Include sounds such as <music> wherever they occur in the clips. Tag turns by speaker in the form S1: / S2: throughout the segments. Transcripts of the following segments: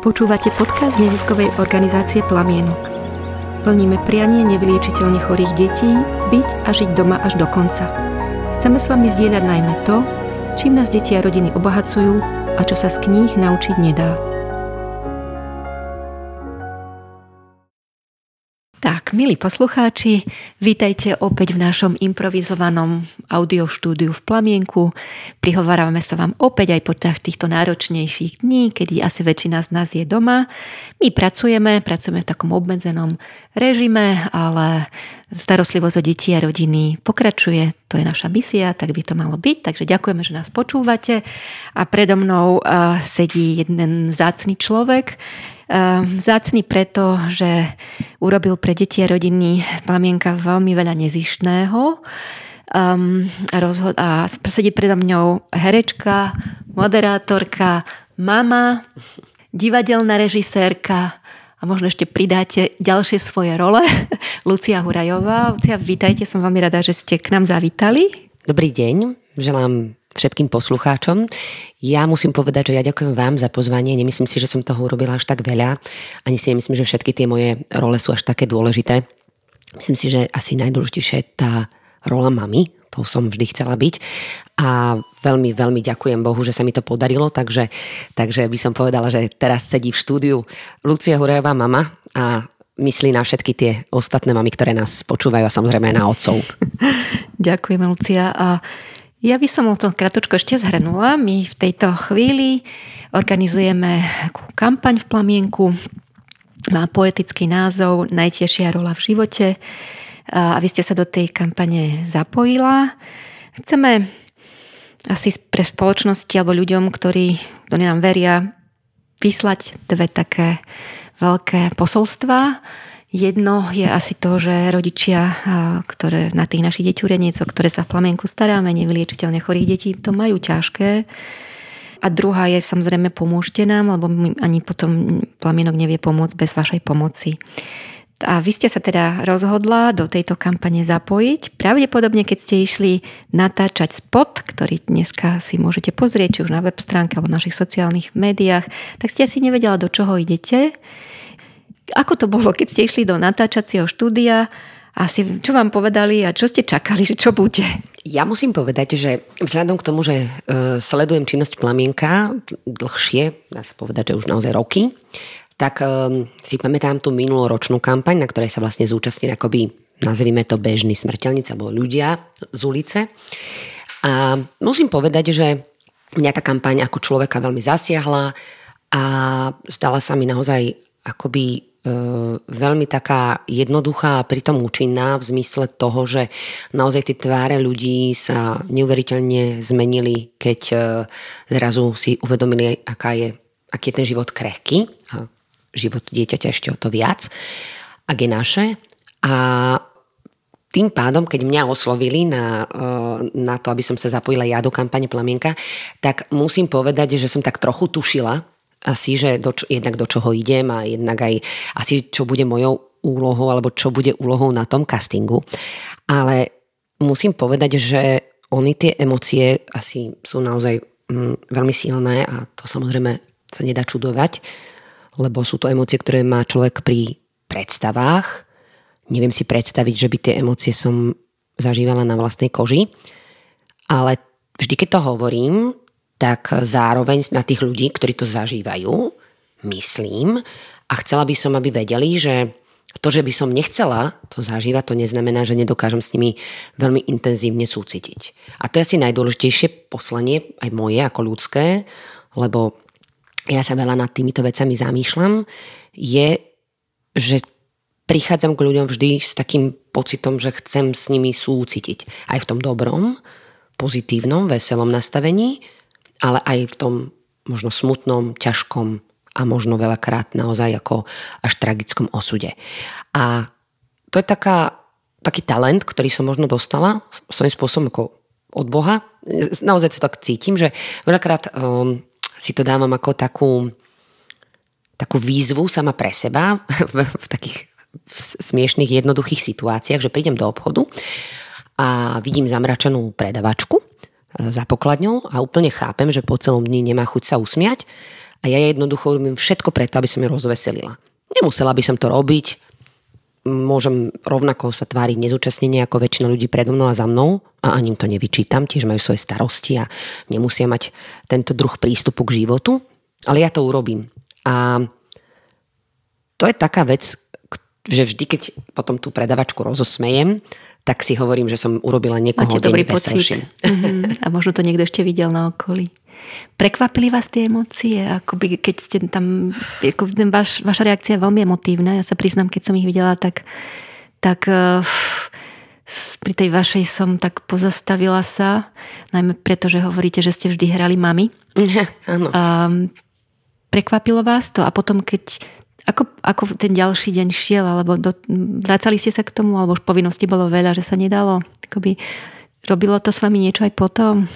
S1: Počúvate podcast neziskovej organizácie Plamienok. Plníme prianie nevyliečiteľne chorých detí byť a žiť doma až do konca. Chceme s vami zdieľať najmä to, čím nás deti a rodiny obohacujú a čo sa z kníh naučiť nedá. Milí poslucháči, vítajte opäť v našom improvizovanom audio štúdiu v Plamienku. Prihovárame sa vám opäť aj počas týchto náročnejších dní, kedy asi väčšina z nás je doma. My pracujeme, pracujeme v takom obmedzenom režime, ale starostlivosť o deti a rodiny pokračuje. To je naša misia, tak by to malo byť. Takže ďakujeme, že nás počúvate. A predo mnou uh, sedí jeden zácný človek, zácný preto, že urobil pre deti a rodiny Plamienka veľmi veľa nezištného. Um, a, rozhod- a sedí predo mňou herečka, moderátorka, mama, divadelná režisérka a možno ešte pridáte ďalšie svoje role. <laughs> Lucia Hurajová. Lucia, vítajte, som veľmi rada, že ste k nám zavítali.
S2: Dobrý deň, želám všetkým poslucháčom. Ja musím povedať, že ja ďakujem vám za pozvanie. Nemyslím si, že som toho urobila až tak veľa. Ani si nemyslím, že všetky tie moje role sú až také dôležité. Myslím si, že asi najdôležitejšia je tá rola mamy, to som vždy chcela byť. A veľmi, veľmi ďakujem Bohu, že sa mi to podarilo, takže, takže by som povedala, že teraz sedí v štúdiu Lucia Hurajová mama a myslí na všetky tie ostatné mamy, ktoré nás počúvajú a samozrejme aj na otcov. <laughs>
S1: Ďakujem, Lucia. A ja by som o tom kratočko ešte zhrnula. My v tejto chvíli organizujeme kampaň v Plamienku. Má poetický názov Najtešia rola v živote. A vy ste sa do tej kampane zapojila. Chceme asi pre spoločnosti alebo ľuďom, ktorí do nám veria, vyslať dve také veľké posolstva Jedno je asi to, že rodičia, ktoré na tých našich deťureniec, o ktoré sa v plamienku staráme, nevyliečiteľne chorých detí, to majú ťažké. A druhá je samozrejme pomôžte nám, lebo ani potom plamienok nevie pomôcť bez vašej pomoci. A vy ste sa teda rozhodla do tejto kampane zapojiť. Pravdepodobne, keď ste išli natáčať spot, ktorý dneska si môžete pozrieť, či už na web stránke alebo v našich sociálnych médiách, tak ste asi nevedela, do čoho idete. Ako to bolo, keď ste išli do natáčacieho štúdia? Asi, čo vám povedali a čo ste čakali, že čo bude?
S2: Ja musím povedať, že vzhľadom k tomu, že uh, sledujem činnosť Plamienka dlhšie, dá sa povedať, že už naozaj roky, tak um, si pamätám tú minuloročnú kampaň, na ktorej sa vlastne zúčastnili akoby, nazvime to bežní smrteľníci alebo ľudia z ulice. A musím povedať, že mňa tá kampaň ako človeka veľmi zasiahla a stala sa mi naozaj akoby veľmi taká jednoduchá a pritom účinná v zmysle toho, že naozaj tie tváre ľudí sa neuveriteľne zmenili, keď e, zrazu si uvedomili, aká je, aký je ten život krehký a život dieťaťa ešte o to viac, ak je naše. A tým pádom, keď mňa oslovili na, e, na to, aby som sa zapojila ja do kampane Plamienka, tak musím povedať, že som tak trochu tušila, asi, že do, jednak do čoho idem a jednak aj asi čo bude mojou úlohou alebo čo bude úlohou na tom castingu. Ale musím povedať, že oni tie emócie asi sú naozaj mm, veľmi silné a to samozrejme sa nedá čudovať, lebo sú to emócie, ktoré má človek pri predstavách. Neviem si predstaviť, že by tie emócie som zažívala na vlastnej koži, ale vždy, keď to hovorím, tak zároveň na tých ľudí, ktorí to zažívajú, myslím a chcela by som, aby vedeli, že to, že by som nechcela to zažívať, to neznamená, že nedokážem s nimi veľmi intenzívne súcitiť. A to je asi najdôležitejšie poslanie, aj moje ako ľudské, lebo ja sa veľa nad týmito vecami zamýšľam, je, že prichádzam k ľuďom vždy s takým pocitom, že chcem s nimi súcitiť. Aj v tom dobrom, pozitívnom, veselom nastavení, ale aj v tom možno smutnom, ťažkom a možno veľakrát naozaj ako až tragickom osude. A to je taká, taký talent, ktorý som možno dostala svojím spôsobom ako od Boha. Naozaj to tak cítim, že veľakrát um, si to dávam ako takú, takú výzvu sama pre seba <laughs> v, v takých smiešných, jednoduchých situáciách, že prídem do obchodu a vidím zamračenú predavačku za pokladňou a úplne chápem, že po celom dni nemá chuť sa usmiať A ja jednoducho robím všetko preto, aby som ju rozveselila. Nemusela by som to robiť, môžem rovnako sa tváriť nezúčastnenie ako väčšina ľudí predo mnou a za mnou a ani to nevyčítam, tiež majú svoje starosti a nemusia mať tento druh prístupu k životu, ale ja to urobím. A to je taká vec, že vždy, keď potom tú predavačku rozosmejem, tak si hovorím, že som urobila niekoho
S1: Máte dobrý pocit. Mm-hmm. A možno to niekto ešte videl na okolí. Prekvapili vás tie emócie? Akoby, keď ste tam, ako ten vaš, vaša reakcia je veľmi emotívna. Ja sa priznám, keď som ich videla, tak, tak uh, pri tej vašej som tak pozastavila sa, najmä preto, že hovoríte, že ste vždy hrali mami. <laughs>
S2: Áno.
S1: Um, prekvapilo vás to a potom, keď ako, ako ten ďalší deň šiel, alebo do, vracali ste sa k tomu, alebo už povinnosti bolo veľa, že sa nedalo? Akoby, robilo to s vami niečo aj potom?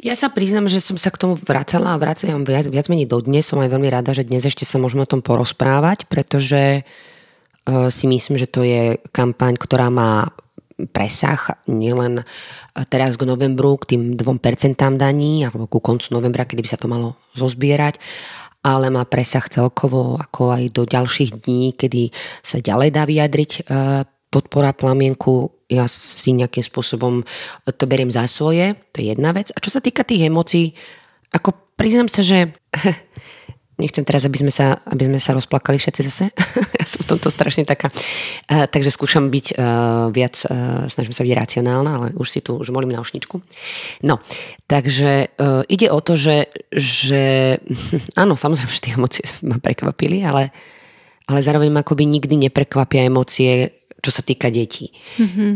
S2: Ja sa priznam, že som sa k tomu vracala a vracala viac, viac menej dodnes. Som aj veľmi rada, že dnes ešte sa môžeme o tom porozprávať, pretože uh, si myslím, že to je kampaň, ktorá má presah nielen teraz k novembru, k tým 2% daní, alebo ku koncu novembra, kedy by sa to malo zozbierať, ale má presah celkovo ako aj do ďalších dní, kedy sa ďalej dá vyjadriť uh, podpora plamienku ja si nejakým spôsobom to beriem za svoje, to je jedna vec. A čo sa týka tých emócií, ako priznám sa, že <laughs> nechcem teraz, aby sme sa, aby sme sa rozplakali všetci zase. <laughs> ja som v tomto strašne taká. Uh, takže skúšam byť uh, viac, uh, snažím sa byť racionálna, ale už si tu, už molím na ušničku. No, takže uh, ide o to, že, že <laughs> áno, samozrejme, že tie emócie ma prekvapili, ale, ale zároveň ma akoby nikdy neprekvapia emócie, čo sa týka detí. Mm-hmm.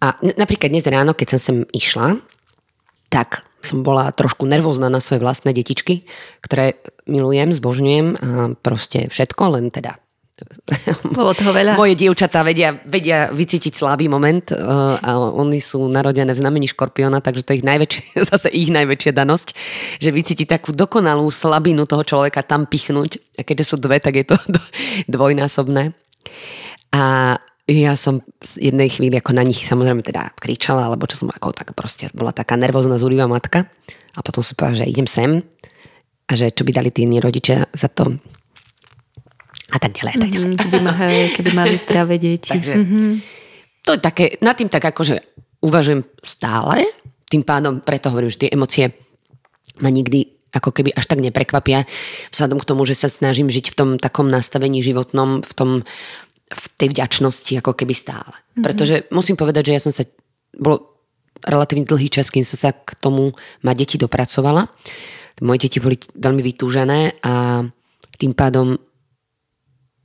S2: A napríklad dnes ráno, keď som sem išla, tak som bola trošku nervózna na svoje vlastné detičky, ktoré milujem, zbožňujem a proste všetko, len teda <laughs>
S1: bolo toho veľa.
S2: Moje dievčatá vedia, vedia vycítiť slabý moment uh, a oni sú narodené v znamení škorpiona, takže to je ich najväčšie, <laughs> zase ich najväčšia danosť, že vycíti takú dokonalú slabinu toho človeka tam pichnúť. A keďže sú dve, tak je to <laughs> dvojnásobné. A ja som v jednej chvíli ako na nich samozrejme teda kričala, alebo čo som ako tak proste bola taká nervózna, zúrivá matka. A potom som povedala, že idem sem a že čo by dali tí rodičia za to a tak ďalej. A tak ďalej.
S1: Mm, keby, mali, keby mali zdravé <laughs> deti.
S2: Takže mm-hmm. to je také, nad tým tak akože uvažujem stále, tým pádom preto hovorím, že tie emócie ma nikdy ako keby až tak neprekvapia, vzhľadom k tomu, že sa snažím žiť v tom takom nastavení životnom, v tom v tej vďačnosti ako keby stále. Mm-hmm. Pretože musím povedať, že ja som sa, bolo relatívne dlhý čas, kým som sa k tomu ma deti dopracovala. Moje deti boli veľmi vytúžené a tým pádom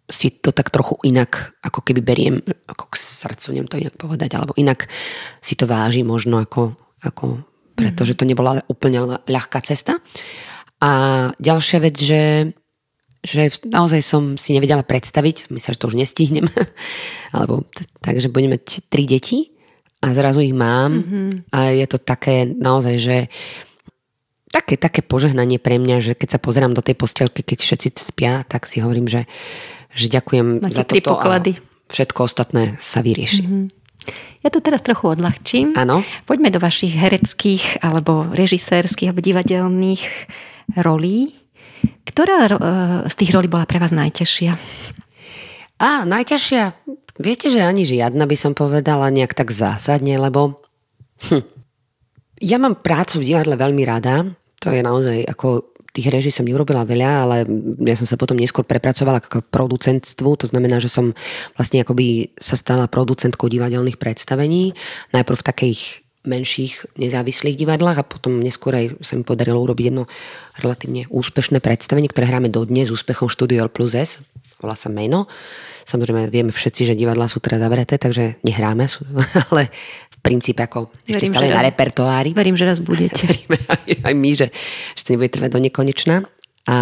S2: si to tak trochu inak ako keby beriem ako k srdcu, neviem to inak povedať, alebo inak si to váži možno ako, ako pretože mhm. to nebola úplne ľahká cesta. A ďalšia vec, že že naozaj som si nevedela predstaviť, myslím, že to už nestihnem, <laughs> alebo t- takže budem mať tri deti a zrazu ich mám mm-hmm. a je to také naozaj, že také, také požehnanie pre mňa, že keď sa pozerám do tej postelky, keď všetci spia, tak si hovorím, že, že ďakujem
S1: Máte
S2: za toto
S1: poklady.
S2: a všetko ostatné sa vyrieši. Mm-hmm.
S1: Ja to teraz trochu odľahčím.
S2: Áno.
S1: Poďme do vašich hereckých alebo režisérskych alebo divadelných rolí. Ktorá e, z tých rolí bola pre vás najťažšia?
S2: Á, najťažšia? Viete, že ani žiadna by som povedala nejak tak zásadne, lebo hm, ja mám prácu v divadle veľmi rada. To je naozaj ako tých reží som neurobila veľa, ale ja som sa potom neskôr prepracovala k producentstvu, to znamená, že som vlastne akoby sa stala producentkou divadelných predstavení, najprv v takých menších nezávislých divadlách a potom neskôr aj sa mi podarilo urobiť jedno relatívne úspešné predstavenie, ktoré hráme dodnes s úspechom Studio L plus S. Volá sa Meno. Samozrejme vieme všetci, že divadlá sú teraz zavreté, takže nehráme, <laughs> ale v princípe ako ešte stále na repertoári.
S1: Verím, že raz budete. <laughs>
S2: Veríme aj, aj my, že, že to nebude trvať do nekonečna. A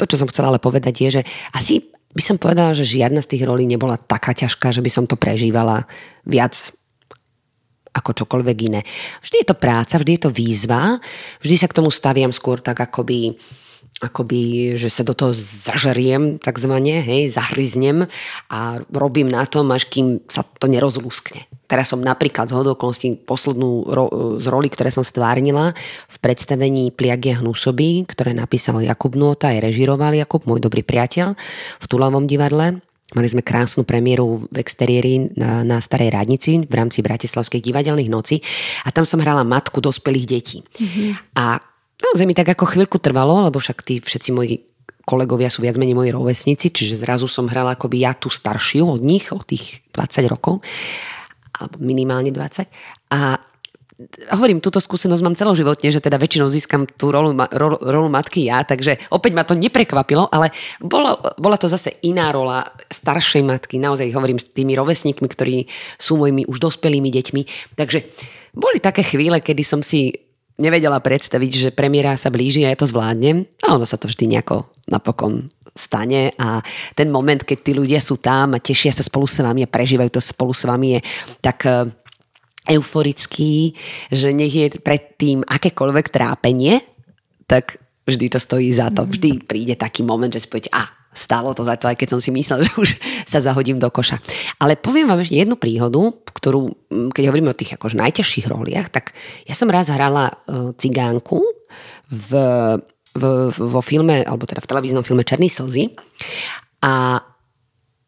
S2: to, čo som chcela ale povedať je, že asi by som povedala, že žiadna z tých rolí nebola taká ťažká, že by som to prežívala viac ako čokoľvek iné. Vždy je to práca, vždy je to výzva, vždy sa k tomu staviam skôr tak akoby akoby, že sa do toho zažeriem, takzvané, hej, zahryznem a robím na tom, až kým sa to nerozlúskne. Teraz som napríklad z hodokolností poslednú ro, z roli, ktoré som stvárnila v predstavení Pliagia hnusoby, ktoré napísal Jakub Nota, aj režiroval Jakub, môj dobrý priateľ, v Tulavom divadle. Mali sme krásnu premiéru v exteriéri na, na Starej Radnici v rámci Bratislavských divadelných noci a tam som hrala matku dospelých detí. Mm-hmm. A naozaj mi tak ako chvíľku trvalo, lebo však tí všetci moji kolegovia sú viac menej moji rovesníci, čiže zrazu som hrala akoby ja tú staršiu od nich, od tých 20 rokov, alebo minimálne 20. A hovorím, túto skúsenosť mám celoživotne, že teda väčšinou získam tú rolu, rolu, rolu matky ja, takže opäť ma to neprekvapilo, ale bola, bola to zase iná rola staršej matky, naozaj hovorím s tými rovesníkmi, ktorí sú mojimi už dospelými deťmi, takže boli také chvíle, kedy som si nevedela predstaviť, že premiéra sa blíži a ja to zvládnem. A ono sa to vždy nejako napokon stane. A ten moment, keď tí ľudia sú tam a tešia sa spolu s vami a prežívajú to spolu s vami je tak euforický, že nech je predtým akékoľvek trápenie, tak vždy to stojí za to. Vždy príde taký moment, že si poviete, a stálo to za to, aj keď som si myslel, <laughs> že už sa zahodím do koša. Ale poviem vám ešte jednu príhodu, ktorú, keď hovoríme o tých akože najťažších roliach, tak ja som raz hrala uh, cigánku v, v, vo filme, alebo teda v televíznom filme Černý slzy a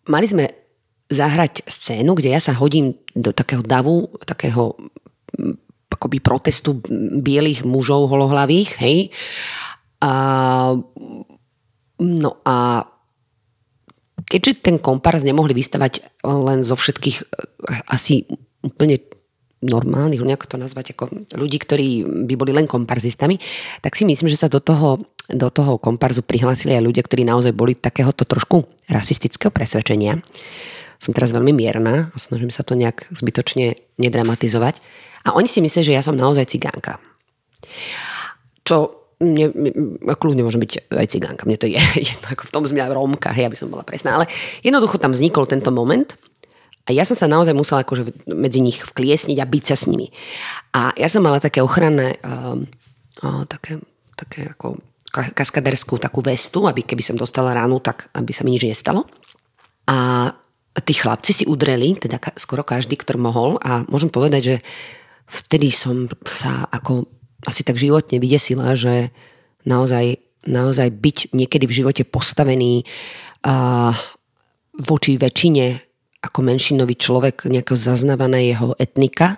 S2: mali sme zahrať scénu, kde ja sa hodím do takého davu, takého akoby protestu bielých mužov holohlavých, hej. A, no a keďže ten kompárs nemohli vystavať len zo všetkých eh, asi úplne normálnych, nejako to nazvať, ako ľudí, ktorí by boli len komparzistami, tak si myslím, že sa do toho, do toho komparzu prihlásili aj ľudia, ktorí naozaj boli takéhoto trošku rasistického presvedčenia som teraz veľmi mierna a snažím sa to nejak zbytočne nedramatizovať. A oni si myslia, že ja som naozaj cigánka. Čo mne, kľudne môžem byť aj cigánka, mne to je <laughs> jedno, ako v tom sme Rómka, hej, aby som bola presná, ale jednoducho tam vznikol tento moment a ja som sa naozaj musela akože medzi nich vkliesniť a byť sa s nimi. A ja som mala také ochranné, uh, uh, také, také ako kaskaderskú takú vestu, aby keby som dostala ránu, tak aby sa mi nič nestalo. A tí chlapci si udreli, teda skoro každý, ktorý mohol a môžem povedať, že vtedy som sa ako asi tak životne vydesila, že naozaj, naozaj byť niekedy v živote postavený uh, voči väčšine ako menšinový človek nejakého zaznávaného etnika,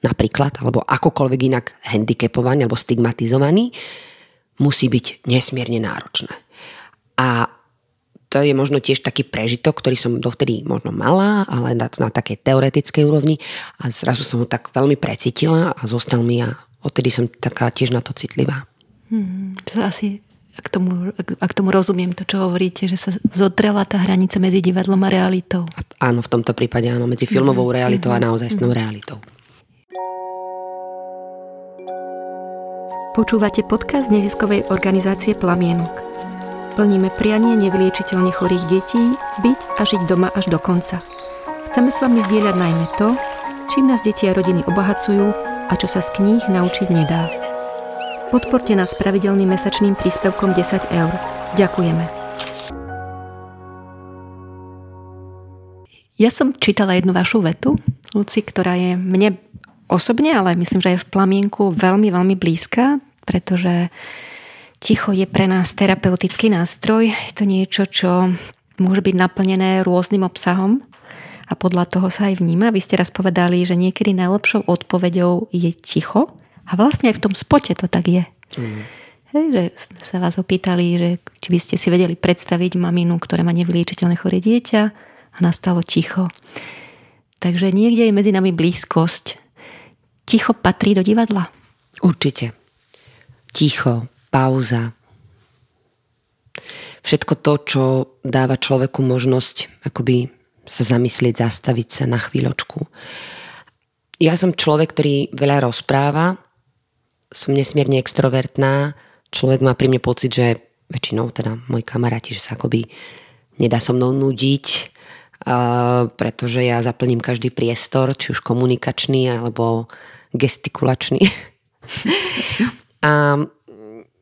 S2: napríklad, alebo akokoľvek inak handicapovaný alebo stigmatizovaný, musí byť nesmierne náročné. To je možno tiež taký prežitok, ktorý som dovtedy možno mala, ale na, na takej teoretickej úrovni a zrazu som ho tak veľmi precítila a zostal mi a odtedy som taká tiež na to citlivá.
S1: Hmm, to asi ak tomu, ak, ak tomu rozumiem to, čo hovoríte, že sa zotrela tá hranica medzi divadlom a realitou.
S2: A, áno, v tomto prípade áno, medzi filmovou mm-hmm. realitou mm-hmm. a naozaj mm-hmm. realitou.
S1: Počúvate podcast neziskovej organizácie Plamienok plníme prianie nevyliečiteľne chorých detí byť a žiť doma až do konca. Chceme s vami zdieľať najmä to, čím nás deti a rodiny obohacujú a čo sa z kníh naučiť nedá. Podporte nás pravidelným mesačným príspevkom 10 eur. Ďakujeme. Ja som čítala jednu vašu vetu, Luci, ktorá je mne osobne, ale myslím, že aj v plamienku veľmi, veľmi blízka, pretože Ticho je pre nás terapeutický nástroj. Je to niečo, čo môže byť naplnené rôznym obsahom a podľa toho sa aj vníma. Vy ste raz povedali, že niekedy najlepšou odpoveďou je ticho a vlastne aj v tom spote to tak je. Mm. Hej, že sa vás opýtali, že či by ste si vedeli predstaviť maminu, ktorá má nevyliečiteľné choré dieťa a nastalo ticho. Takže niekde je medzi nami blízkosť. Ticho patrí do divadla?
S2: Určite. Ticho, pauza. Všetko to, čo dáva človeku možnosť akoby sa zamyslieť, zastaviť sa na chvíľočku. Ja som človek, ktorý veľa rozpráva, som nesmierne extrovertná, človek má pri mne pocit, že väčšinou teda moji kamaráti, že sa akoby nedá so mnou nudiť, pretože ja zaplním každý priestor, či už komunikačný alebo gestikulačný. <laughs> a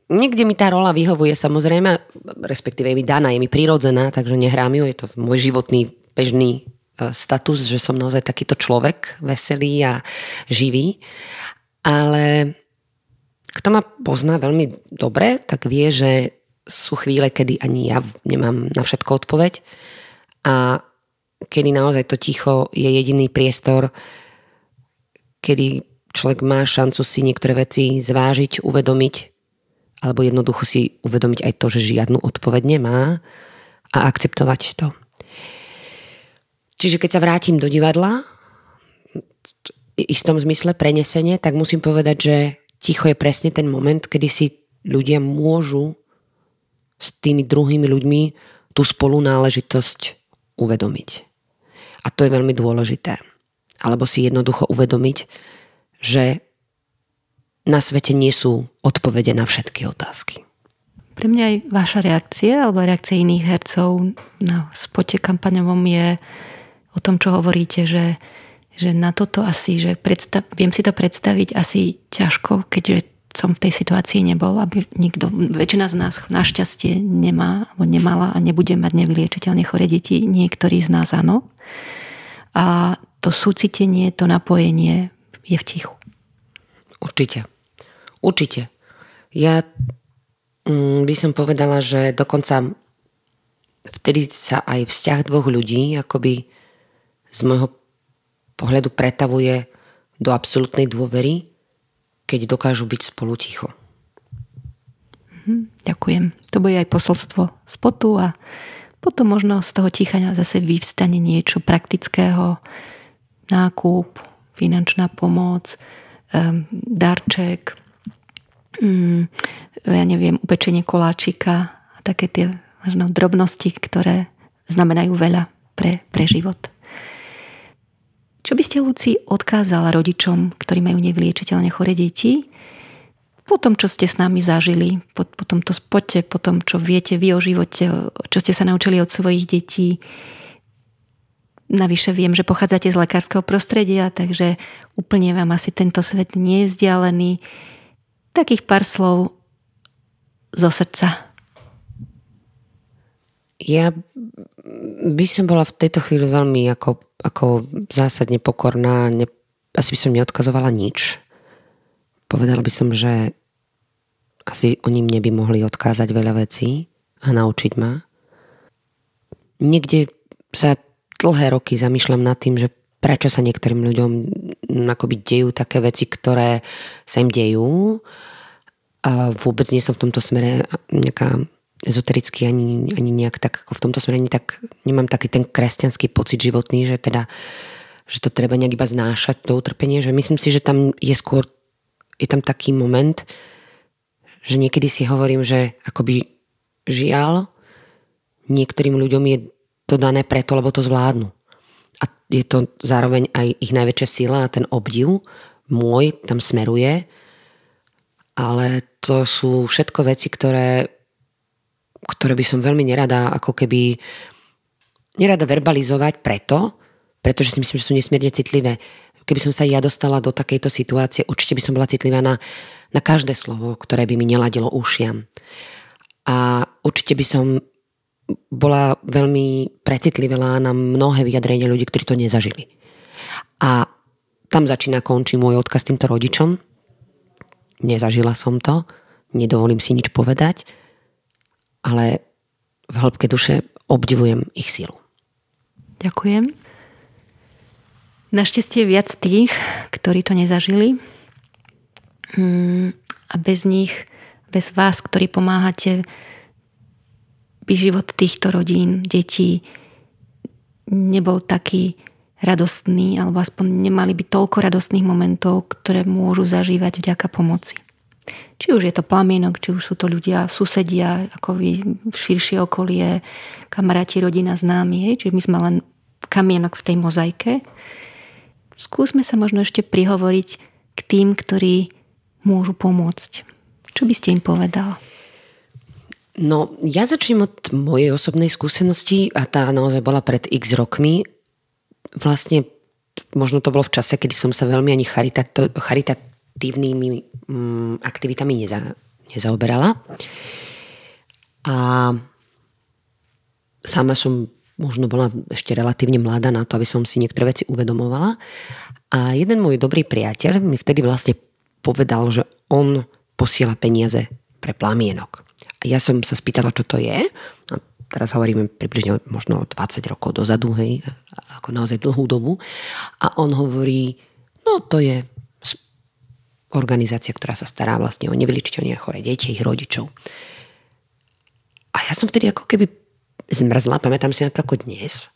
S2: niekde mi tá rola vyhovuje samozrejme, respektíve je mi daná, je mi prirodzená, takže nehrám ju, je to môj životný bežný e, status, že som naozaj takýto človek, veselý a živý. Ale kto ma pozná veľmi dobre, tak vie, že sú chvíle, kedy ani ja nemám na všetko odpoveď a kedy naozaj to ticho je jediný priestor, kedy človek má šancu si niektoré veci zvážiť, uvedomiť alebo jednoducho si uvedomiť aj to, že žiadnu odpoveď nemá a akceptovať to. Čiže keď sa vrátim do divadla, v istom zmysle prenesenie, tak musím povedať, že ticho je presne ten moment, kedy si ľudia môžu s tými druhými ľuďmi tú spolunáležitosť uvedomiť. A to je veľmi dôležité. Alebo si jednoducho uvedomiť, že na svete nie sú odpovede na všetky otázky.
S1: Pre mňa aj vaša reakcia alebo reakcia iných hercov na spote kampaňovom je o tom, čo hovoríte, že, že na toto asi, že predstav, viem si to predstaviť asi ťažko, keďže som v tej situácii nebol, aby nikto, väčšina z nás našťastie nemá, alebo nemala a nebude mať nevyliečiteľne chore deti, niektorí z nás áno. A to súcitenie, to napojenie je v tichu.
S2: Určite. Určite. Ja mm, by som povedala, že dokonca vtedy sa aj vzťah dvoch ľudí akoby z môjho pohľadu pretavuje do absolútnej dôvery, keď dokážu byť spolu ticho.
S1: Mhm, ďakujem. To bude aj posolstvo spotu a potom možno z toho ticha zase vyvstane niečo praktického, nákup, finančná pomoc, um, darček, mm, ja neviem, upečenie koláčika a také tie možno drobnosti, ktoré znamenajú veľa pre, pre život. Čo by ste, Luci, odkázala rodičom, ktorí majú nevyliečiteľne chore deti, po tom, čo ste s nami zažili, po, po tomto spote, po tom, čo viete vy o živote, čo ste sa naučili od svojich detí. Navyše viem, že pochádzate z lekárskeho prostredia, takže úplne vám asi tento svet nie je vzdialený takých pár slov zo srdca.
S2: Ja by som bola v tejto chvíli veľmi ako, ako zásadne pokorná, ne, asi by som neodkazovala nič. Povedala by som, že asi oni mne by mohli odkázať veľa vecí a naučiť ma. Niekde sa dlhé roky zamýšľam nad tým, že prečo sa niektorým ľuďom akoby dejú také veci, ktoré sa im dejú. A vôbec nie som v tomto smere nejaká ezotericky ani, ani nejak tak ako v tomto smere ani tak nemám taký ten kresťanský pocit životný, že teda že to treba nejak iba znášať, to utrpenie, že myslím si, že tam je skôr je tam taký moment, že niekedy si hovorím, že akoby žiaľ niektorým ľuďom je to dané preto, lebo to zvládnu. A je to zároveň aj ich najväčšia sila a ten obdiv môj tam smeruje, ale to sú všetko veci, ktoré, ktoré by som veľmi nerada ako keby nerada verbalizovať preto, pretože si myslím, že sú nesmierne citlivé. Keby som sa ja dostala do takejto situácie, určite by som bola citlivá na, na každé slovo, ktoré by mi neladilo ušiam. A určite by som bola veľmi precitlivená na mnohé vyjadrenia ľudí, ktorí to nezažili. A tam začína končí môj odkaz týmto rodičom. Nezažila som to, nedovolím si nič povedať, ale v hĺbke duše obdivujem ich sílu.
S1: Ďakujem. Našťastie viac tých, ktorí to nezažili. Mm, a bez nich, bez vás, ktorí pomáhate by život týchto rodín, detí nebol taký radostný, alebo aspoň nemali by toľko radostných momentov, ktoré môžu zažívať vďaka pomoci. Či už je to plamienok, či už sú to ľudia, susedia, ako vy, širšie okolie, kamaráti, rodina, známi, hej? čiže my sme len kamienok v tej mozaike. Skúsme sa možno ešte prihovoriť k tým, ktorí môžu pomôcť. Čo by ste im povedala?
S2: No, ja začnem od mojej osobnej skúsenosti a tá naozaj bola pred x rokmi. Vlastne možno to bolo v čase, kedy som sa veľmi ani charitatívnymi mm, aktivitami neza, nezaoberala. A sama som možno bola ešte relatívne mladá na to, aby som si niektoré veci uvedomovala. A jeden môj dobrý priateľ mi vtedy vlastne povedal, že on posiela peniaze pre plamienok. A ja som sa spýtala, čo to je. Teraz hovoríme približne možno 20 rokov dozadu, hej, ako naozaj dlhú dobu. A on hovorí, no to je organizácia, ktorá sa stará vlastne o nevyličiteľne choré deti, ich rodičov. A ja som vtedy ako keby zmrzla, pamätám si na to ako dnes.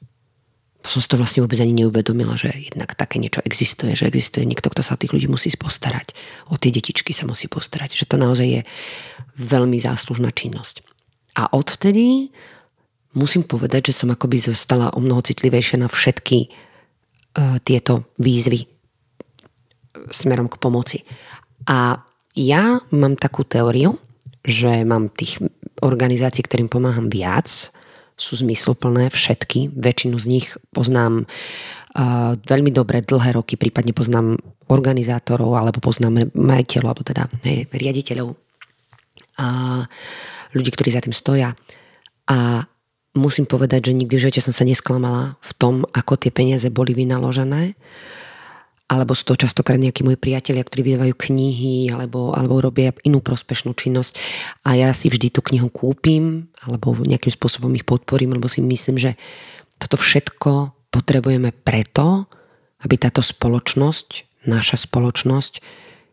S2: Som si to vlastne vôbec ani neuvedomila, že jednak také niečo existuje, že existuje niekto, kto sa o tých ľudí musí postarať. O tie detičky sa musí postarať. Že to naozaj je veľmi záslužná činnosť. A odtedy musím povedať, že som akoby zostala o mnoho citlivejšia na všetky uh, tieto výzvy smerom k pomoci. A ja mám takú teóriu, že mám tých organizácií, ktorým pomáham viac, sú zmysluplné všetky. Väčšinu z nich poznám uh, veľmi dobre dlhé roky, prípadne poznám organizátorov alebo poznám majiteľov, alebo teda hej, riaditeľov a ľudí, ktorí za tým stoja. A musím povedať, že nikdy v živote som sa nesklamala v tom, ako tie peniaze boli vynaložené alebo sú to častokrát nejakí moji priatelia, ktorí vydávajú knihy alebo, alebo robia inú prospešnú činnosť. A ja si vždy tú knihu kúpim alebo nejakým spôsobom ich podporím, lebo si myslím, že toto všetko potrebujeme preto, aby táto spoločnosť, naša spoločnosť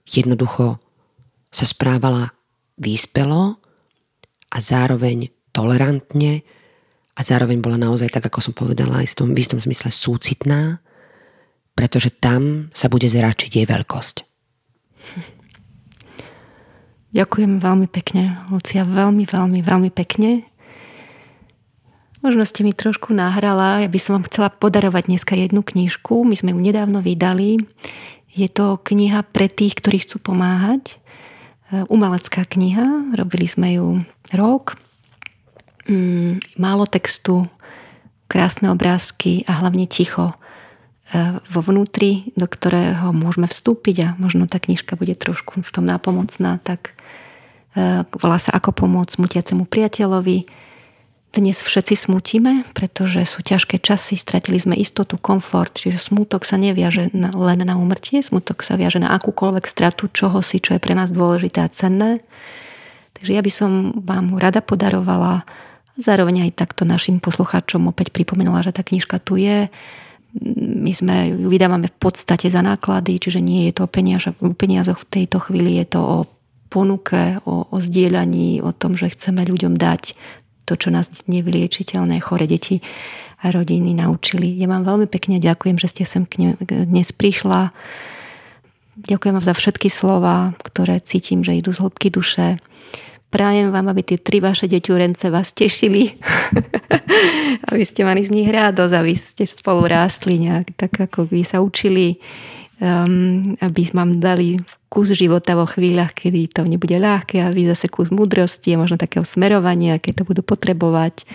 S2: jednoducho sa správala výspelo a zároveň tolerantne a zároveň bola naozaj, tak ako som povedala, aj v tom, v istom zmysle súcitná pretože tam sa bude zračiť jej veľkosť. <laughs>
S1: Ďakujem veľmi pekne, Lucia, veľmi, veľmi, veľmi pekne. Možno ste mi trošku nahrala, ja by som vám chcela podarovať dneska jednu knižku. My sme ju nedávno vydali. Je to kniha pre tých, ktorí chcú pomáhať. E, umelecká kniha, robili sme ju rok. Mm, málo textu, krásne obrázky a hlavne ticho vo vnútri, do ktorého môžeme vstúpiť a možno tá knižka bude trošku v tom nápomocná, tak e, volá sa Ako pomôcť smutiacemu priateľovi. Dnes všetci smutíme, pretože sú ťažké časy, stratili sme istotu, komfort, čiže smutok sa neviaže len na umrtie, smutok sa viaže na akúkoľvek stratu čoho si, čo je pre nás dôležité a cenné. Takže ja by som vám rada podarovala, zároveň aj takto našim poslucháčom opäť pripomenula, že tá knižka tu je my sme ju vydávame v podstate za náklady, čiže nie je to o, peniazoch v tejto chvíli, je to o ponuke, o, o zdieľaní, o tom, že chceme ľuďom dať to, čo nás nevyliečiteľné chore deti a rodiny naučili. Ja vám veľmi pekne ďakujem, že ste sem dnes prišla. Ďakujem vám za všetky slova, ktoré cítim, že idú z hĺbky duše. Prajem vám, aby tie tri vaše deťurence vás tešili, <laughs> aby ste mali z nich radosť, aby ste spolu rástli nejak tak, ako by sa učili, um, aby vám dali kus života vo chvíľach, kedy to nebude ľahké a vy zase kus múdrosti a možno takého smerovania, keď to budú potrebovať.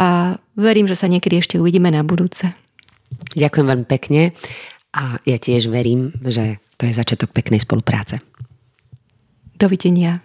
S1: A verím, že sa niekedy ešte uvidíme na budúce.
S2: Ďakujem veľmi pekne a ja tiež verím, že to je začiatok peknej spolupráce.
S1: Dovidenia.